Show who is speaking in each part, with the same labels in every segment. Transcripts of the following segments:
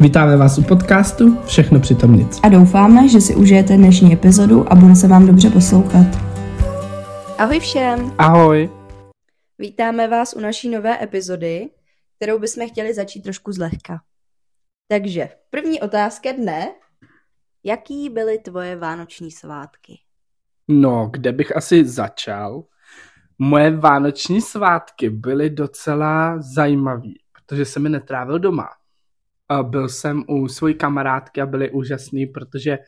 Speaker 1: Vítáme vás u podcastu Všechno přitom nic.
Speaker 2: A doufáme, že si užijete dnešní epizodu a bude se vám dobře poslouchat.
Speaker 3: Ahoj všem!
Speaker 1: Ahoj!
Speaker 3: Vítáme vás u naší nové epizody, kterou bychom chtěli začít trošku zlehka. Takže, první otázka dne. Jaký byly tvoje vánoční svátky?
Speaker 1: No, kde bych asi začal? Moje vánoční svátky byly docela zajímavý, protože jsem mi netrávil doma. Byl jsem u své kamarádky a byly úžasný, protože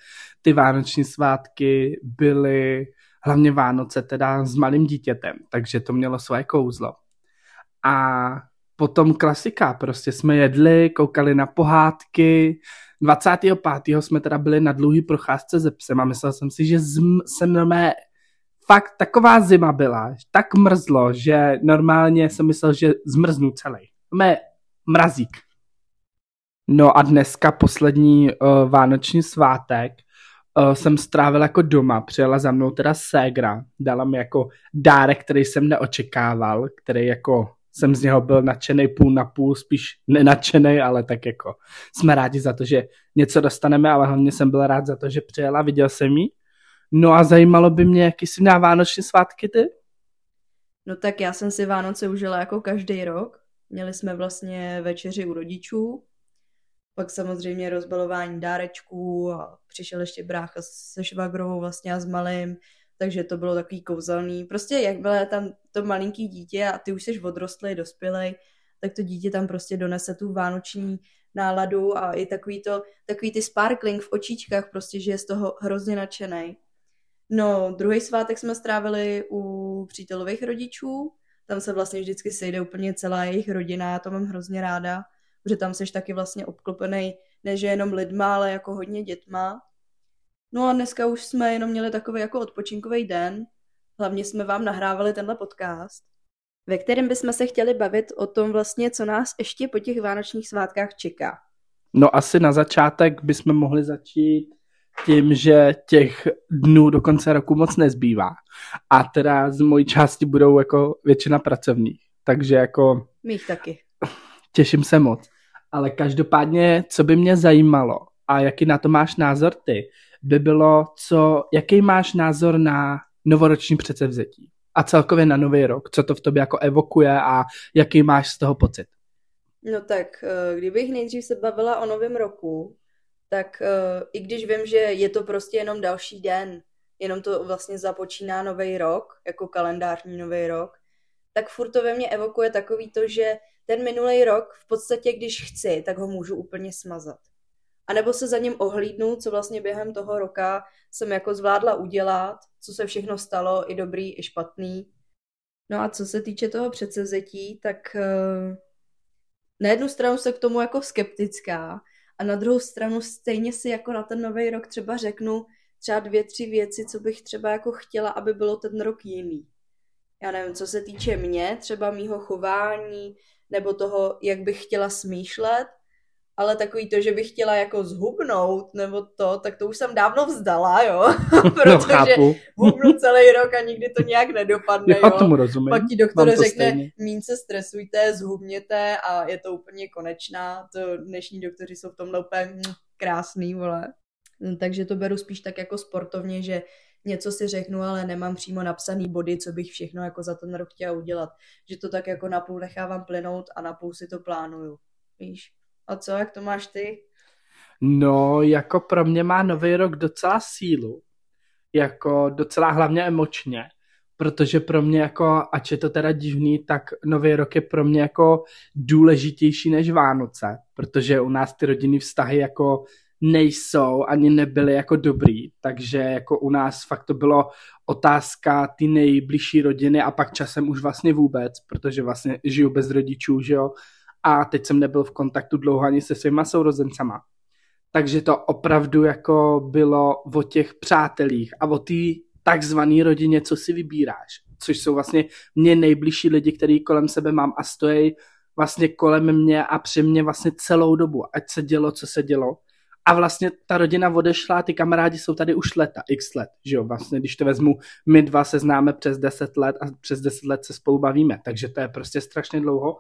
Speaker 1: ty vánoční svátky byly hlavně Vánoce teda s malým dítětem, takže to mělo svoje kouzlo. A potom klasika, prostě jsme jedli, koukali na pohádky, 25. jsme teda byli na dlouhý procházce ze psem a myslel jsem si, že zm, jsem normálně fakt taková zima byla, tak mrzlo, že normálně jsem myslel, že zmrznu celý. Mé mrazík. No a dneska poslední uh, vánoční svátek uh, jsem strávil jako doma, přijela za mnou teda ségra, dala mi jako dárek, který jsem neočekával, který jako jsem z něho byl nadšený půl na půl, spíš nenadšený, ale tak jako jsme rádi za to, že něco dostaneme, ale hlavně jsem byl rád za to, že přijela, viděl jsem ji. No a zajímalo by mě, jaký jsi měla vánoční svátky ty?
Speaker 3: No tak já jsem si Vánoce užila jako každý rok. Měli jsme vlastně večeři u rodičů, pak samozřejmě rozbalování dárečků a přišel ještě brácha se švagrovou vlastně a s malým, takže to bylo takový kouzelný. Prostě jak bylo tam to malinký dítě a ty už jsi odrostlý, dospělej, tak to dítě tam prostě donese tu vánoční náladu a i takový, to, takový ty sparkling v očičkách, prostě, že je z toho hrozně nadšený. No, druhý svátek jsme strávili u přítelových rodičů, tam se vlastně vždycky sejde úplně celá jejich rodina, já to mám hrozně ráda, protože tam seš taky vlastně obklopený než jenom lidma, ale jako hodně dětma. No a dneska už jsme jenom měli takový jako odpočinkový den. Hlavně jsme vám nahrávali tenhle podcast, ve kterém bychom se chtěli bavit o tom vlastně, co nás ještě po těch vánočních svátkách čeká.
Speaker 1: No asi na začátek bychom mohli začít tím, že těch dnů do konce roku moc nezbývá. A teda z mojí části budou jako většina pracovních. Takže jako...
Speaker 3: Mých taky.
Speaker 1: Těším se moc. Ale každopádně, co by mě zajímalo a jaký na to máš názor ty, by bylo, co, jaký máš názor na novoroční předsevzetí a celkově na nový rok, co to v tobě jako evokuje a jaký máš z toho pocit?
Speaker 3: No tak, eh, kdybych nejdřív se bavila o novém roku, tak uh, i když vím, že je to prostě jenom další den, jenom to vlastně započíná nový rok, jako kalendářní nový rok, tak furt to ve mně evokuje takový to, že ten minulý rok v podstatě, když chci, tak ho můžu úplně smazat. A nebo se za ním ohlídnu, co vlastně během toho roka jsem jako zvládla udělat, co se všechno stalo, i dobrý, i špatný. No a co se týče toho předsevzetí, tak uh, na jednu stranu se k tomu jako skeptická, a na druhou stranu stejně si jako na ten nový rok třeba řeknu třeba dvě, tři věci, co bych třeba jako chtěla, aby bylo ten rok jiný. Já nevím, co se týče mě, třeba mýho chování, nebo toho, jak bych chtěla smýšlet, ale takový to, že bych chtěla jako zhubnout, nebo to, tak to už jsem dávno vzdala, jo,
Speaker 1: no,
Speaker 3: protože no, hubnu celý rok a nikdy to nějak nedopadne,
Speaker 1: Já jo. tomu rozumím.
Speaker 3: Pak ti doktor řekne, mín se stresujte, zhubněte a je to úplně konečná, to dnešní doktoři jsou v tomhle úplně hm, krásný, vole. Hm, takže to beru spíš tak jako sportovně, že něco si řeknu, ale nemám přímo napsaný body, co bych všechno jako za ten rok chtěla udělat. Že to tak jako napůl nechávám plynout a napůl si to plánuju. Víš? A co, jak to máš ty?
Speaker 1: No, jako pro mě má nový rok docela sílu. Jako docela hlavně emočně. Protože pro mě jako, ač je to teda divný, tak nový rok je pro mě jako důležitější než Vánoce. Protože u nás ty rodinný vztahy jako nejsou, ani nebyly jako dobrý, takže jako u nás fakt to bylo otázka ty nejbližší rodiny a pak časem už vlastně vůbec, protože vlastně žiju bez rodičů, že jo, a teď jsem nebyl v kontaktu dlouho ani se svýma sourozencama. Takže to opravdu jako bylo o těch přátelích a o té takzvané rodině, co si vybíráš. Což jsou vlastně mě nejbližší lidi, který kolem sebe mám a stojí vlastně kolem mě a při mě vlastně celou dobu, ať se dělo, co se dělo. A vlastně ta rodina odešla, ty kamarádi jsou tady už leta, x let, že jo, vlastně když to vezmu, my dva se známe přes 10 let a přes 10 let se spolu bavíme, takže to je prostě strašně dlouho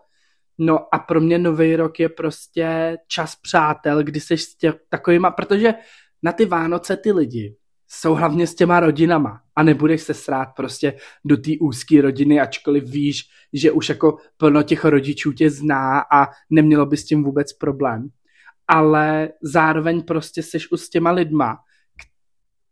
Speaker 1: No a pro mě nový rok je prostě čas přátel, kdy seš s tě, takovýma, protože na ty Vánoce ty lidi jsou hlavně s těma rodinama a nebudeš se srát prostě do té úzké rodiny, ačkoliv víš, že už jako plno těch rodičů tě zná a nemělo by s tím vůbec problém. Ale zároveň prostě seš už s těma lidma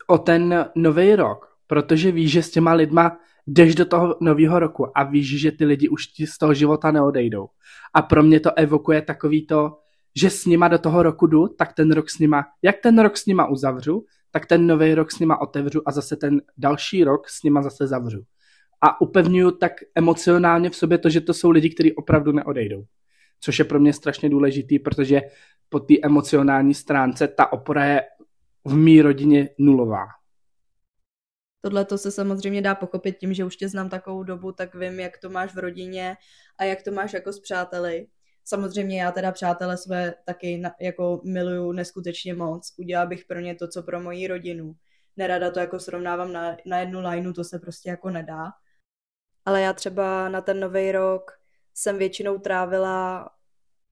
Speaker 1: o ten nový rok, protože víš, že s těma lidma jdeš do toho nového roku a víš, že ty lidi už ti z toho života neodejdou. A pro mě to evokuje takový to, že s nima do toho roku jdu, tak ten rok s nima, jak ten rok s nima uzavřu, tak ten nový rok s nima otevřu a zase ten další rok s nima zase zavřu. A upevňuju tak emocionálně v sobě to, že to jsou lidi, kteří opravdu neodejdou. Což je pro mě strašně důležitý, protože po té emocionální stránce ta opora je v mý rodině nulová.
Speaker 3: Tohle to se samozřejmě dá pochopit tím, že už tě znám takovou dobu, tak vím, jak to máš v rodině a jak to máš jako s přáteli. Samozřejmě já teda přátele své taky jako miluju neskutečně moc. Udělala bych pro ně to, co pro moji rodinu. Nerada to jako srovnávám na, na jednu lineu, to se prostě jako nedá. Ale já třeba na ten nový rok jsem většinou trávila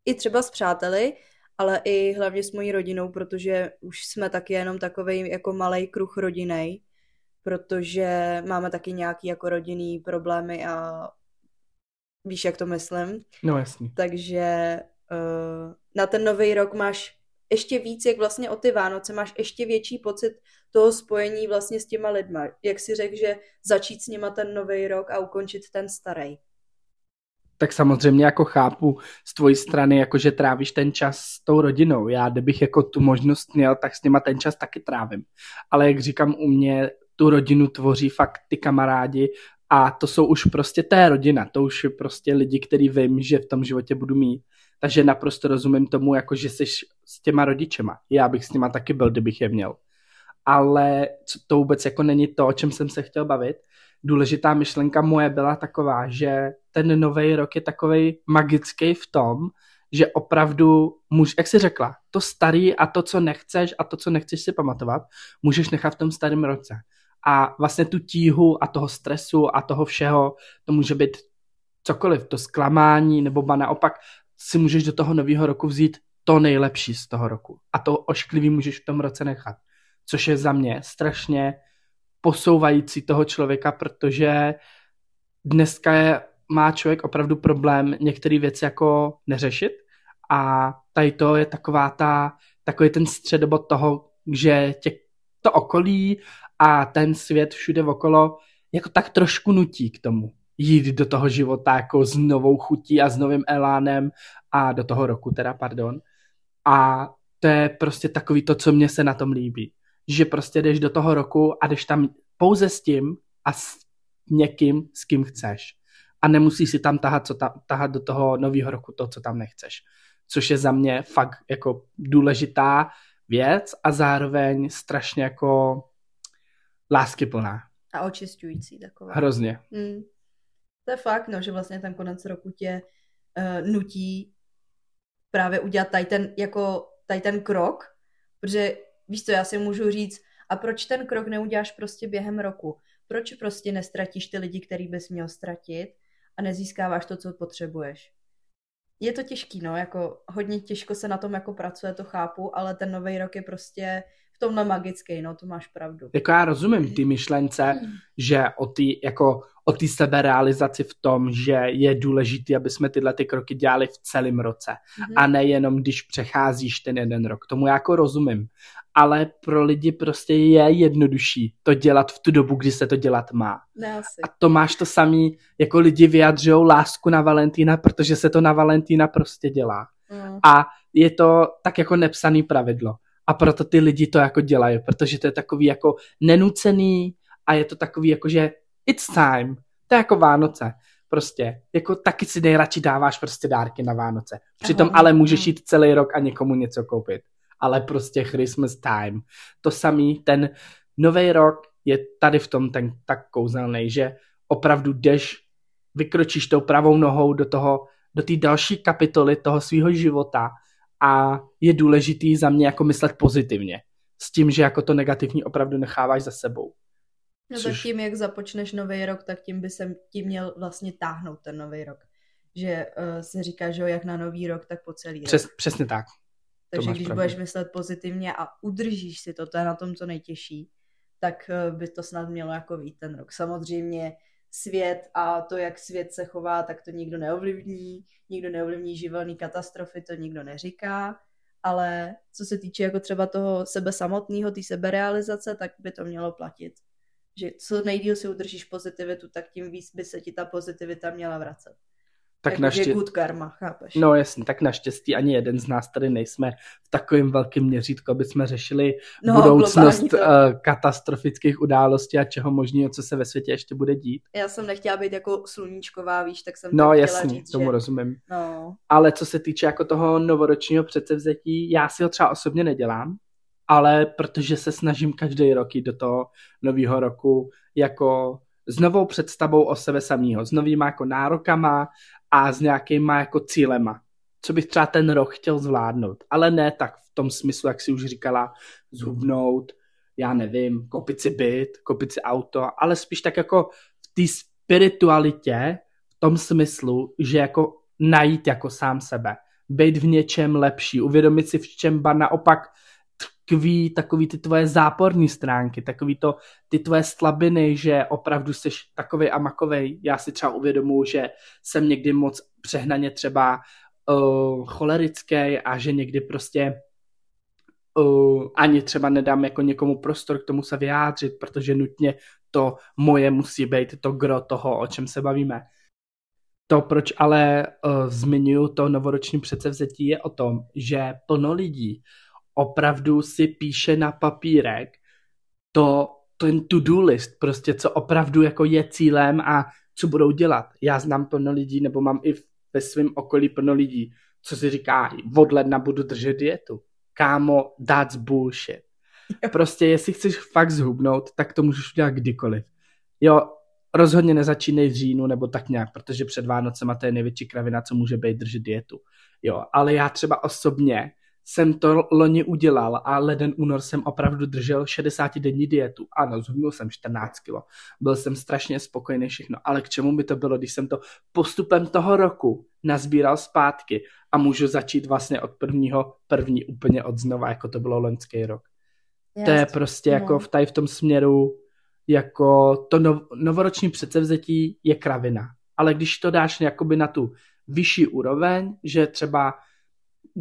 Speaker 3: i třeba s přáteli, ale i hlavně s mojí rodinou, protože už jsme taky jenom takový jako malý kruh rodinej, protože máme taky nějaký jako rodinný problémy a víš, jak to myslím.
Speaker 1: No jasně.
Speaker 3: Takže uh, na ten nový rok máš ještě víc, jak vlastně o ty Vánoce máš ještě větší pocit toho spojení vlastně s těma lidma. Jak si řekl, že začít s nima ten nový rok a ukončit ten starý.
Speaker 1: Tak samozřejmě jako chápu z tvojí strany, jako že trávíš ten čas s tou rodinou. Já, kdybych jako tu možnost měl, tak s nima ten čas taky trávím. Ale jak říkám, u mě tu rodinu tvoří fakt ty kamarádi a to jsou už prostě té rodina, to už je prostě lidi, který vím, že v tom životě budu mít. Takže naprosto rozumím tomu, jako že jsi s těma rodičema. Já bych s nima taky byl, kdybych je měl. Ale to vůbec jako není to, o čem jsem se chtěl bavit. Důležitá myšlenka moje byla taková, že ten nový rok je takový magický v tom, že opravdu, můž, jak jsi řekla, to starý a to, co nechceš a to, co nechceš si pamatovat, můžeš nechat v tom starém roce a vlastně tu tíhu a toho stresu a toho všeho, to může být cokoliv, to zklamání, nebo ba naopak si můžeš do toho nového roku vzít to nejlepší z toho roku. A to ošklivý můžeš v tom roce nechat. Což je za mě strašně posouvající toho člověka, protože dneska je, má člověk opravdu problém některé věci jako neřešit a tady to je taková ta, takový ten středobod toho, že tě to okolí a ten svět všude okolo jako tak trošku nutí k tomu jít do toho života jako s novou chutí a s novým elánem a do toho roku teda, pardon. A to je prostě takový to, co mě se na tom líbí. Že prostě jdeš do toho roku a jdeš tam pouze s tím a s někým, s kým chceš. A nemusíš si tam tahat, co tam, tahat do toho nového roku to, co tam nechceš. Což je za mě fakt jako důležitá věc a zároveň strašně jako láskyplná.
Speaker 3: A očistující taková.
Speaker 1: Hrozně.
Speaker 3: Hmm. To je fakt, no, že vlastně ten konec roku tě uh, nutí právě udělat tady ten, jako, tady ten krok, protože víš co, já si můžu říct, a proč ten krok neuděláš prostě během roku? Proč prostě nestratíš ty lidi, který bys měl ztratit a nezískáváš to, co potřebuješ? Je to těžký, no, jako hodně těžko se na tom jako pracuje, to chápu, ale ten nový rok je prostě v tomhle magický, no, to máš pravdu.
Speaker 1: Jako já rozumím ty myšlence, hmm. že o ty, jako o té seberealizaci v tom, že je důležité, aby jsme tyhle ty kroky dělali v celém roce hmm. a nejenom když přecházíš ten jeden rok. Tomu já jako rozumím. Ale pro lidi prostě je jednodušší to dělat v tu dobu, kdy se to dělat má. A to máš to samý, jako lidi vyjadřují lásku na Valentína, protože se to na Valentína prostě dělá. Hmm. A je to tak jako nepsaný pravidlo a proto ty lidi to jako dělají, protože to je takový jako nenucený a je to takový jako, že it's time, to je jako Vánoce. Prostě, jako taky si nejradši dáváš prostě dárky na Vánoce. Přitom ale můžeš jít celý rok a někomu něco koupit. Ale prostě Christmas time. To samý, ten nový rok je tady v tom ten tak kouzelný, že opravdu jdeš, vykročíš tou pravou nohou do toho, do té další kapitoly toho svého života a je důležitý za mě jako myslet pozitivně. S tím, že jako to negativní opravdu necháváš za sebou.
Speaker 3: No Což... tak tím, jak započneš nový rok, tak tím by se tím měl vlastně táhnout ten nový rok. že uh, se říká, že jo, jak na nový rok, tak po celý rok.
Speaker 1: Přes, přesně tak.
Speaker 3: Takže když pravdu. budeš myslet pozitivně a udržíš si to, to je na tom co nejtěžší, tak uh, by to snad mělo jako vít ten rok. Samozřejmě svět a to, jak svět se chová, tak to nikdo neovlivní. Nikdo neovlivní živelní katastrofy, to nikdo neříká. Ale co se týče jako třeba toho sebe samotného, té seberealizace, tak by to mělo platit. Že co nejdíl si udržíš pozitivitu, tak tím víc by se ti ta pozitivita měla vracet.
Speaker 1: Tak
Speaker 3: jako
Speaker 1: naštěstí.
Speaker 3: good karma, chápeš?
Speaker 1: No jasně, tak naštěstí ani jeden z nás tady nejsme v takovém velkém měřítku, aby jsme řešili no, budoucnost uh, katastrofických událostí a čeho možného, co se ve světě ještě bude dít.
Speaker 3: Já jsem nechtěla být jako sluníčková, víš, tak jsem
Speaker 1: No
Speaker 3: jasně,
Speaker 1: říct, tomu
Speaker 3: že...
Speaker 1: rozumím.
Speaker 3: No.
Speaker 1: Ale co se týče jako toho novoročního předsevzetí, já si ho třeba osobně nedělám, ale protože se snažím každý rok do toho nového roku jako s novou představou o sebe samého, s novýma jako nárokama a s nějakýma jako cílema, co bych třeba ten rok chtěl zvládnout. Ale ne tak v tom smyslu, jak si už říkala, zhubnout, já nevím, kopit si byt, kopit si auto, ale spíš tak jako v té spiritualitě, v tom smyslu, že jako najít jako sám sebe, být v něčem lepší, uvědomit si v čem ba naopak tkví takový ty tvoje záporní stránky, takový to, ty tvoje slabiny, že opravdu jsi takovej a makovej. Já si třeba uvědomuji, že jsem někdy moc přehnaně třeba uh, cholerický a že někdy prostě uh, ani třeba nedám jako někomu prostor k tomu se vyjádřit, protože nutně to moje musí být to gro toho, o čem se bavíme. To, proč ale uh, zmiňuji to novoroční předsevzetí, je o tom, že plno lidí opravdu si píše na papírek to, ten to-do list, prostě co opravdu jako je cílem a co budou dělat. Já znám plno lidí, nebo mám i ve svém okolí plno lidí, co si říká, od ledna budu držet dietu. Kámo, that's bullshit. Prostě jestli chceš fakt zhubnout, tak to můžeš udělat kdykoliv. Jo, rozhodně nezačínej v říjnu nebo tak nějak, protože před Vánocema to je největší kravina, co může být držet dietu. Jo, ale já třeba osobně jsem to loni udělal a leden únor jsem opravdu držel 60 denní dietu. Ano, zhubnul jsem 14 kilo. Byl jsem strašně spokojený všechno, ale k čemu by to bylo, když jsem to postupem toho roku nazbíral zpátky a můžu začít vlastně od prvního první úplně od znova, jako to bylo loňský rok. Just, to je prostě no. jako v tady v tom směru jako to nov, novoroční předsevzetí je kravina. Ale když to dáš jakoby na tu vyšší úroveň, že třeba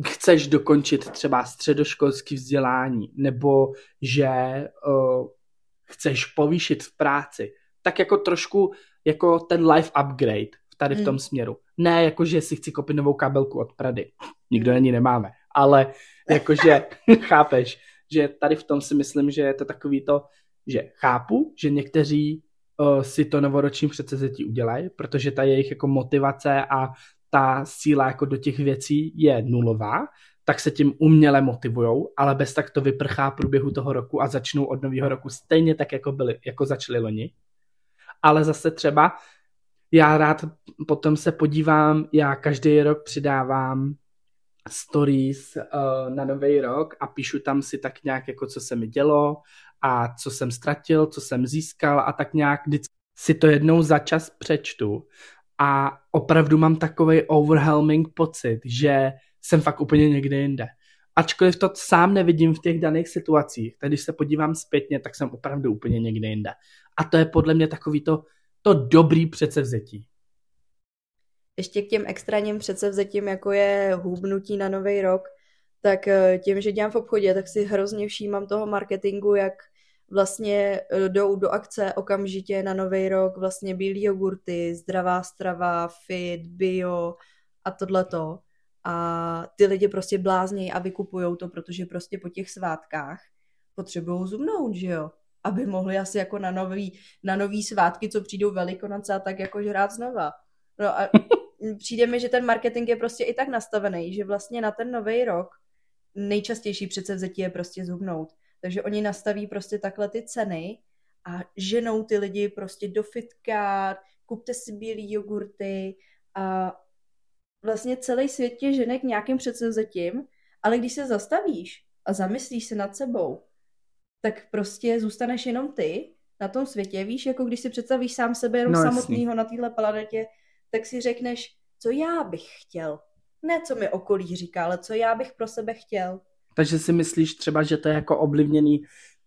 Speaker 1: chceš dokončit třeba středoškolské vzdělání, nebo že uh, chceš povýšit v práci, tak jako trošku jako ten life upgrade tady v hmm. tom mm. směru. Ne jako, že si chci kopit novou kabelku od Prady. Nikdo hmm. ani nemáme. Ale jakože chápeš, že tady v tom si myslím, že je to takový to, že chápu, že někteří uh, si to novoroční předsezetí udělají, protože ta jejich jako motivace a ta síla jako do těch věcí je nulová, tak se tím uměle motivujou, ale bez tak to vyprchá průběhu toho roku a začnou od nového roku stejně tak, jako, byli, jako začali loni. Ale zase třeba já rád potom se podívám, já každý rok přidávám stories uh, na nový rok a píšu tam si tak nějak, jako co se mi dělo a co jsem ztratil, co jsem získal a tak nějak vždycky si to jednou za čas přečtu a opravdu mám takový overwhelming pocit, že jsem fakt úplně někde jinde. Ačkoliv to sám nevidím v těch daných situacích, tak když se podívám zpětně, tak jsem opravdu úplně někde jinde. A to je podle mě takový to, to dobrý předsevzetí.
Speaker 3: Ještě k těm extrémním předsevzetím, jako je hůbnutí na nový rok, tak eh, tím, že dělám v obchodě, tak si hrozně všímám toho marketingu, jak vlastně eh, jdou do akce okamžitě na nový rok vlastně bílý jogurty, zdravá strava, fit, bio a tohleto. A ty lidi prostě bláznějí a vykupují to, protože prostě po těch svátkách potřebují zubnout, že jo? Aby mohli asi jako na nový, na nový svátky, co přijdou velikonoce a tak jako hrát znova. No a přijde mi, že ten marketing je prostě i tak nastavený, že vlastně na ten nový rok nejčastější předsevzetí je prostě zubnout. Takže oni nastaví prostě takhle ty ceny a ženou ty lidi prostě do fitka, kupte si bílý jogurty a vlastně celý svět tě žene k nějakým předsevzetím, ale když se zastavíš a zamyslíš se nad sebou, tak prostě zůstaneš jenom ty na tom světě, víš, jako když si představíš sám sebe jenom no, samotného na téhle planetě, tak si řekneš, co já bych chtěl. Ne, co mi okolí říká, ale co já bych pro sebe chtěl.
Speaker 1: Takže si myslíš třeba, že to je jako ovlivněný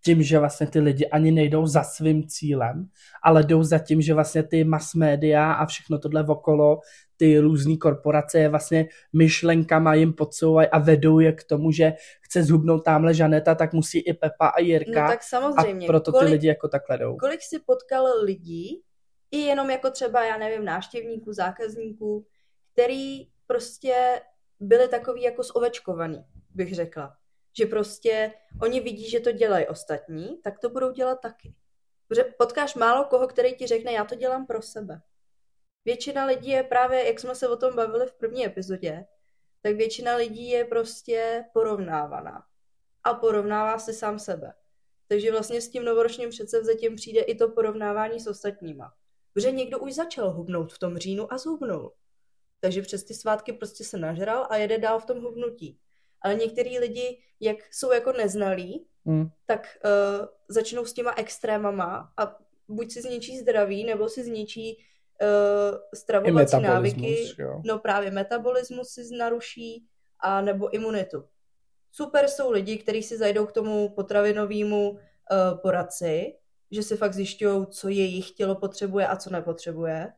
Speaker 1: tím, že vlastně ty lidi ani nejdou za svým cílem, ale jdou za tím, že vlastně ty mass media a všechno tohle okolo, ty různé korporace je vlastně myšlenkama jim podsouvají a vedou je k tomu, že chce zhubnout tamhle Žaneta, tak musí i Pepa a Jirka.
Speaker 3: No tak samozřejmě.
Speaker 1: A proto kolik, ty lidi jako takhle jdou.
Speaker 3: Kolik si potkal lidí, i jenom jako třeba, já nevím, návštěvníků, zákazníků, který prostě byli takový jako zovečkovaný, bych řekla. Že prostě oni vidí, že to dělají ostatní, tak to budou dělat taky. Protože potkáš málo koho, který ti řekne, já to dělám pro sebe. Většina lidí je právě, jak jsme se o tom bavili v první epizodě, tak většina lidí je prostě porovnávaná. A porovnává si sám sebe. Takže vlastně s tím novoročním předsevzetím přijde i to porovnávání s ostatníma. Protože někdo už začal hubnout v tom říjnu a zhubnul. Takže přes ty svátky prostě se nažral a jede dál v tom hubnutí. Ale některý lidi, jak jsou jako neznalí, mm. tak uh, začnou s těma extrémama a buď si zničí zdraví, nebo si zničí uh, stravovací návyky. Jo. No právě metabolismus si naruší, a nebo imunitu. Super jsou lidi, kteří si zajdou k tomu potravinovému uh, poradci, že si fakt zjišťují, co jejich tělo potřebuje a co nepotřebuje.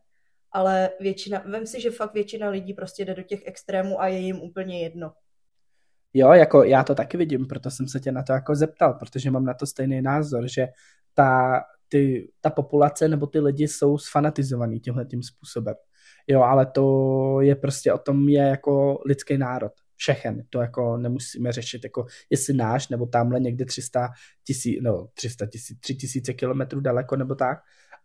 Speaker 3: Ale většina, vem si, že fakt většina lidí prostě jde do těch extrémů a je jim úplně jedno.
Speaker 1: Jo, jako já to taky vidím, proto jsem se tě na to jako zeptal, protože mám na to stejný názor, že ta, ty, ta populace nebo ty lidi jsou sfanatizovaný tímhle tím způsobem. Jo, ale to je prostě o tom je jako lidský národ. Všechen. To jako nemusíme řešit, jako jestli náš, nebo tamhle někde 300 tisíc, no 300 tisíc, 3 tisíce kilometrů daleko, nebo tak.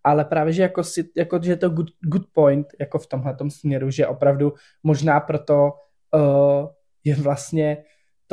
Speaker 1: Ale právě, že jako, si, jako že to good, good point, jako v tomhle směru, že opravdu možná proto uh, je vlastně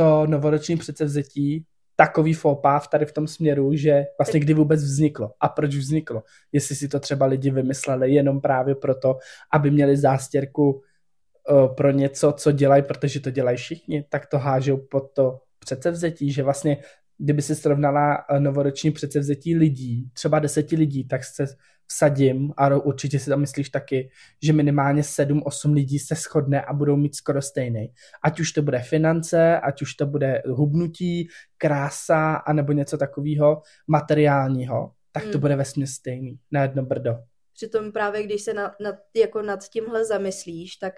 Speaker 1: to novoroční předsevzetí takový fópa tady v tom směru, že vlastně kdy vůbec vzniklo a proč vzniklo. Jestli si to třeba lidi vymysleli jenom právě proto, aby měli zástěrku uh, pro něco, co dělají, protože to dělají všichni, tak to hážou pod to předsevzetí, že vlastně kdyby si srovnala eh, novoroční předsevzetí lidí, třeba deseti lidí, tak se vsadím, a určitě si to myslíš taky, že minimálně 7-8 lidí se shodne a budou mít skoro stejný. Ať už to bude finance, ať už to bude hubnutí, krása, anebo něco takového materiálního, tak to hmm. bude vesmě stejný, na jedno brdo.
Speaker 3: Přitom právě, když se nad, nad, jako nad tímhle zamyslíš, tak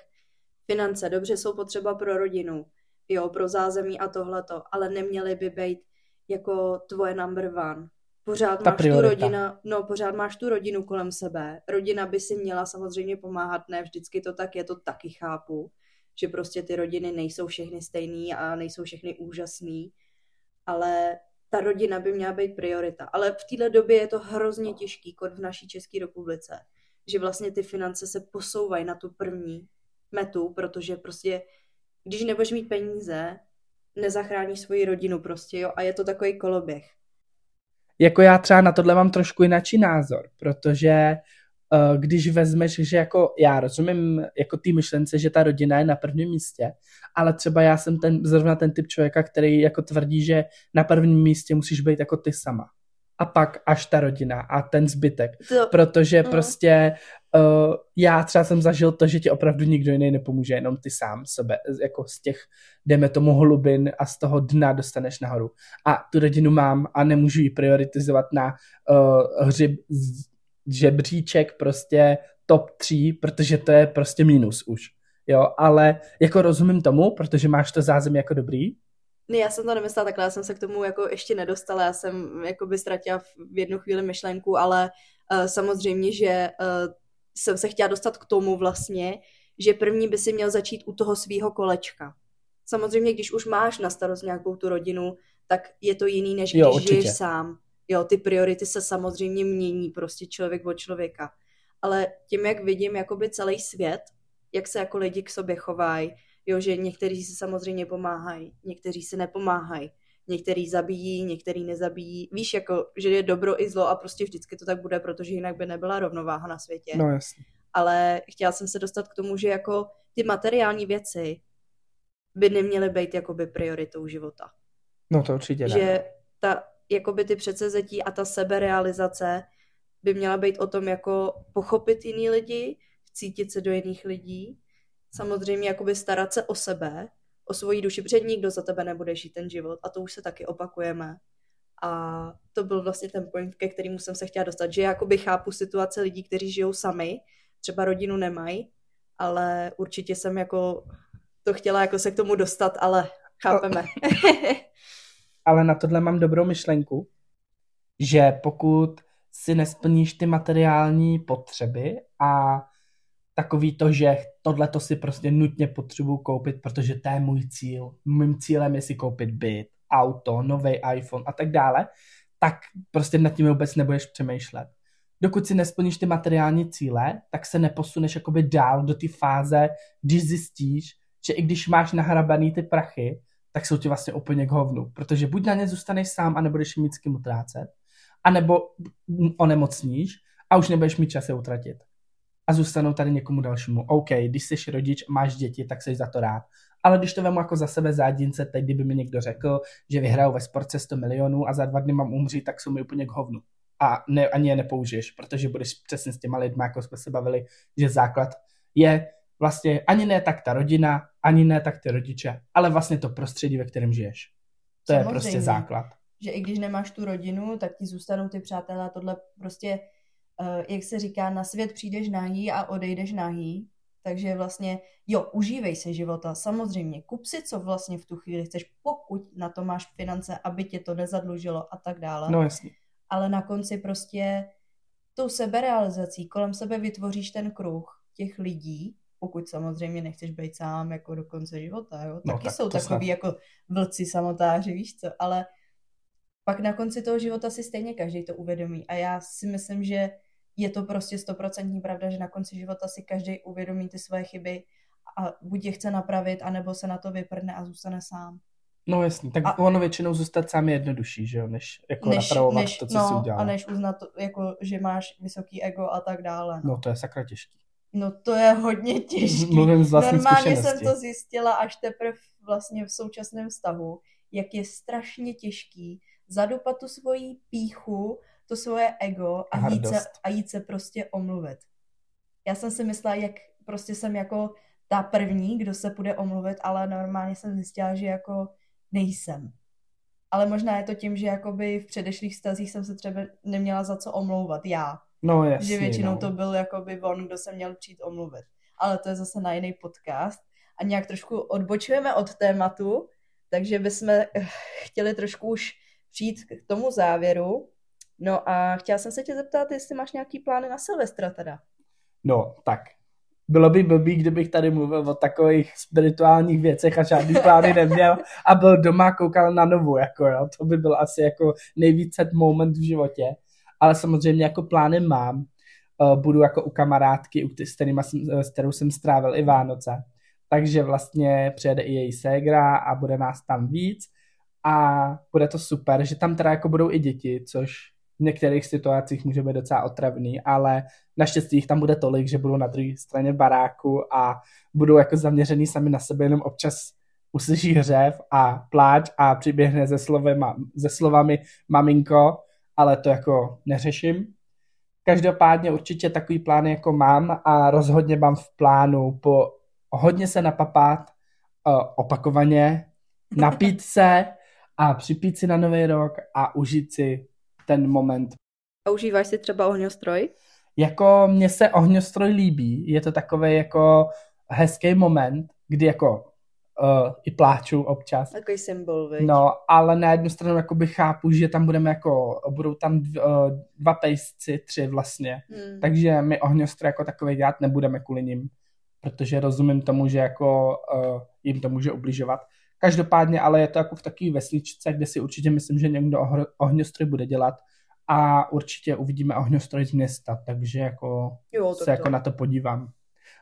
Speaker 3: finance dobře jsou potřeba pro rodinu, jo, pro zázemí a tohleto, ale neměly by být jako tvoje number one pořád
Speaker 1: Ta
Speaker 3: máš priorita. tu rodina, no pořád máš tu rodinu kolem sebe. Rodina by si měla samozřejmě pomáhat, ne vždycky to tak je, to taky chápu, že prostě ty rodiny nejsou všechny stejný a nejsou všechny úžasný, ale ta rodina by měla být priorita. Ale v této době je to hrozně těžký, kod v naší České republice, že vlastně ty finance se posouvají na tu první metu, protože prostě, když nebudeš mít peníze, nezachráníš svoji rodinu prostě, jo, a je to takový koloběh
Speaker 1: jako já třeba na tohle mám trošku jináčí názor, protože uh, když vezmeš, že jako já rozumím jako ty myšlence, že ta rodina je na prvním místě, ale třeba já jsem ten, zrovna ten typ člověka, který jako tvrdí, že na prvním místě musíš být jako ty sama a pak až ta rodina a ten zbytek. To, protože mm. prostě uh, já třeba jsem zažil to, že ti opravdu nikdo jiný nepomůže, jenom ty sám sebe, jako z těch, jdeme tomu hlubin a z toho dna dostaneš nahoru. A tu rodinu mám a nemůžu ji prioritizovat na uh, hřib, žebříček prostě top 3, protože to je prostě mínus už. Jo, ale jako rozumím tomu, protože máš to zázemí jako dobrý,
Speaker 3: ne, já jsem to nemyslela takhle, já jsem se k tomu jako ještě nedostala, já jsem jako by ztratila v jednu chvíli myšlenku, ale uh, samozřejmě, že uh, jsem se chtěla dostat k tomu vlastně, že první by si měl začít u toho svého kolečka. Samozřejmě, když už máš na starost nějakou tu rodinu, tak je to jiný, než když jo, žiješ sám. Jo, ty priority se samozřejmě mění, prostě člověk od člověka. Ale tím, jak vidím jakoby celý svět, jak se jako lidi k sobě chovají, Jo, že někteří si samozřejmě pomáhají, někteří si nepomáhají, někteří zabijí, někteří nezabijí. Víš, jako, že je dobro i zlo a prostě vždycky to tak bude, protože jinak by nebyla rovnováha na světě.
Speaker 1: No jasně.
Speaker 3: Ale chtěla jsem se dostat k tomu, že jako ty materiální věci by neměly být jakoby prioritou života.
Speaker 1: No to určitě ne.
Speaker 3: Že ta, jakoby ty předsezetí a ta seberealizace by měla být o tom jako pochopit jiný lidi, cítit se do jiných lidí samozřejmě jakoby starat se o sebe, o svoji duši, před nikdo za tebe nebude žít ten život a to už se taky opakujeme. A to byl vlastně ten point, ke kterému jsem se chtěla dostat, že jakoby chápu situace lidí, kteří žijou sami, třeba rodinu nemají, ale určitě jsem jako to chtěla jako se k tomu dostat, ale chápeme.
Speaker 1: ale na tohle mám dobrou myšlenku, že pokud si nesplníš ty materiální potřeby a takový to, že tohle to si prostě nutně potřebuju koupit, protože to je můj cíl. Mým cílem je si koupit byt, auto, nový iPhone a tak dále, tak prostě nad tím vůbec nebudeš přemýšlet. Dokud si nesplníš ty materiální cíle, tak se neposuneš jakoby dál do té fáze, když zjistíš, že i když máš nahrabaný ty prachy, tak jsou ti vlastně úplně k hovnu. Protože buď na ně zůstaneš sám a nebudeš mít s kým utrácet, anebo onemocníš a už nebudeš mít čas je utratit. A zůstanou tady někomu dalšímu. OK, když jsi rodič a máš děti, tak jsi za to rád. Ale když to vemu jako za sebe zádince, teď kdyby mi někdo řekl, že vyhraju ve sportce 100 milionů a za dva dny mám umřít, tak jsou mi úplně k hovnu. A ne, ani je nepoužiješ, protože budeš přesně s těma lidmi, jako jsme se bavili, že základ je vlastně ani ne tak ta rodina, ani ne tak ty rodiče, ale vlastně to prostředí, ve kterém žiješ. To Samozřejmě. je prostě základ.
Speaker 3: Že i když nemáš tu rodinu, tak ti zůstanou ty přátelé a tohle prostě, jak se říká, na svět přijdeš nahý a odejdeš nahý. Takže vlastně, jo, užívej se života, samozřejmě, kup si, co vlastně v tu chvíli chceš, pokud na to máš finance, aby tě to nezadlužilo a tak dále.
Speaker 1: No jasně.
Speaker 3: Ale na konci prostě tou seberealizací kolem sebe vytvoříš ten kruh těch lidí, pokud samozřejmě nechceš být sám jako do konce života, jo. No, Taky tak jsou takový snad. jako vlci samotáři, víš co, ale pak na konci toho života si stejně každý to uvědomí a já si myslím, že je to prostě stoprocentní pravda, že na konci života si každý uvědomí ty svoje chyby a buď je chce napravit, anebo se na to vyprdne a zůstane sám.
Speaker 1: No jasně, tak a, ono většinou zůstat sám je jednodušší, že jo, než jako než, napravovat
Speaker 3: než,
Speaker 1: to, co no,
Speaker 3: si
Speaker 1: udělal.
Speaker 3: a než uznat, to, jako, že máš vysoký ego a tak dále.
Speaker 1: No. no to je sakra těžký.
Speaker 3: No to je hodně těžký.
Speaker 1: Mluvím z vlastní
Speaker 3: Normálně jsem to zjistila až teprve vlastně v současném vztahu, jak je strašně těžký zadupat tu svoji píchu, to svoje ego a jít, se, a jít se prostě omluvit. Já jsem si myslela, jak prostě jsem jako ta první, kdo se bude omluvit, ale normálně jsem zjistila, že jako nejsem. Ale možná je to tím, že jakoby v předešlých stazích jsem se třeba neměla za co omlouvat, já.
Speaker 1: No jasně,
Speaker 3: Že většinou
Speaker 1: no.
Speaker 3: to byl jakoby on, kdo se měl přijít omluvit. Ale to je zase na jiný podcast. A nějak trošku odbočujeme od tématu, takže bychom eh, chtěli trošku už přijít k tomu závěru. No a chtěla jsem se tě zeptat, jestli máš nějaký plány na Silvestra teda.
Speaker 1: No, tak. Bylo by blbý, kdybych tady mluvil o takových spirituálních věcech a žádný plány neměl a byl doma koukal na novu, jako jo. To by byl asi jako nejvíc moment v životě. Ale samozřejmě jako plány mám. Eh, budu jako u kamarádky, s, kterýma jsem, s kterou jsem strávil i Vánoce. Takže vlastně přijede i její ségra a bude nás tam víc a bude to super, že tam teda jako budou i děti, což v některých situacích může být docela otravný, ale naštěstí jich tam bude tolik, že budou na druhé straně baráku a budou jako zaměřený sami na sebe, jenom občas uslyší hřev a pláč a přiběhne ze, slovy, ze slovami maminko, ale to jako neřeším. Každopádně určitě takový plán jako mám a rozhodně mám v plánu po hodně se napapat uh, opakovaně, napít se, a připít si na nový rok a užít si ten moment.
Speaker 3: A užíváš si třeba ohňostroj?
Speaker 1: Jako mně se ohňostroj líbí, je to takový jako hezký moment, kdy jako uh, i pláču občas.
Speaker 3: Takový symbol,
Speaker 1: viď? No, ale na jednu stranu jakoby chápu, že tam budeme jako, budou tam dv, uh, dva pejsci, tři vlastně, hmm. takže my ohňostroj jako takový dělat nebudeme kvůli ním, protože rozumím tomu, že jako uh, jim to může ubližovat. Každopádně ale je to jako v takové vesničce, kde si určitě myslím, že někdo ohňostroj bude dělat a určitě uvidíme ohňostroj z města, takže jako jo, se to. jako na to podívám.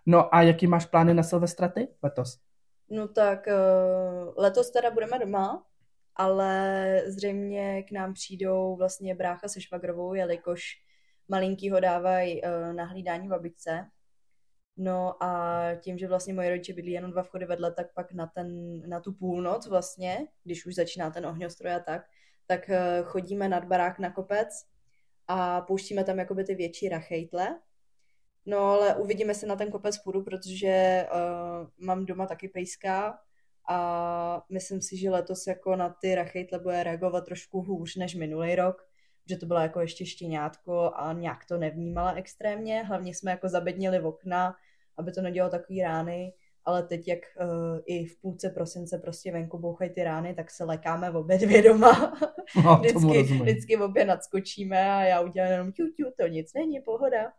Speaker 1: No a jaký máš plány na Silvestra ty letos?
Speaker 3: No tak uh, letos teda budeme doma, ale zřejmě k nám přijdou vlastně brácha se švagrovou, jelikož malinkýho dávají uh, na hlídání babičce, No a tím, že vlastně moje rodiče bydlí jenom dva vchody vedle, tak pak na, ten, na tu půlnoc vlastně, když už začíná ten ohňostroj a tak, tak eh, chodíme nad barák na kopec a pouštíme tam jakoby ty větší rachejtle. No ale uvidíme se na ten kopec půdu, protože uh, mám doma taky pejska a myslím si, že letos jako na ty rachejtle bude reagovat trošku hůř než minulý rok, že to bylo jako ještě štěňátko a nějak to nevnímala extrémně. Hlavně jsme jako zabednili okna, aby to nedělalo takový rány, ale teď, jak uh, i v půlce prosince prostě venku bouchají ty rány, tak se lekáme v obě dvě doma.
Speaker 1: No,
Speaker 3: vždycky, vždycky v obě nadskočíme a já udělám jenom ťu, ťu, to nic není, pohoda.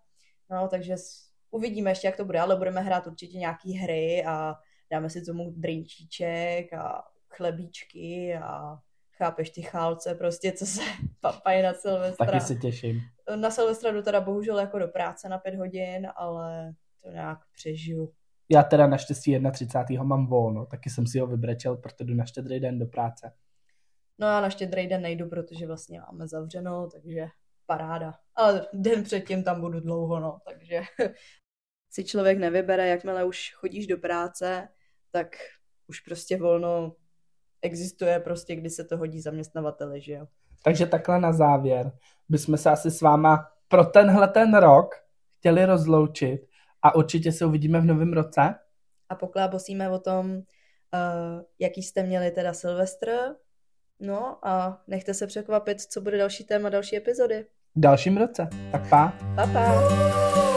Speaker 3: No, takže uvidíme ještě, jak to bude, ale budeme hrát určitě nějaký hry a dáme si tomu drinčíček a chlebíčky a chápeš ty chálce prostě, co se papají na Silvestra.
Speaker 1: Taky se těším.
Speaker 3: Na Silvestra jdu teda bohužel jako do práce na pět hodin, ale to nějak přežiju.
Speaker 1: Já teda naštěstí 31. mám volno, taky jsem si ho vybrečel, protože jdu na štědrý den do práce.
Speaker 3: No já na štědrý den nejdu, protože vlastně máme zavřeno, takže paráda. Ale den předtím tam budu dlouho, no, takže si člověk nevybere, jakmile už chodíš do práce, tak už prostě volno existuje prostě, kdy se to hodí zaměstnavateli, že jo.
Speaker 1: Takže takhle na závěr bychom se asi s váma pro tenhle ten rok chtěli rozloučit a určitě se uvidíme v novém roce.
Speaker 3: A poklábosíme o tom, uh, jaký jste měli teda Silvestr. No a nechte se překvapit, co bude další téma, další epizody.
Speaker 1: V dalším roce. Tak pa.
Speaker 3: Pa, pa.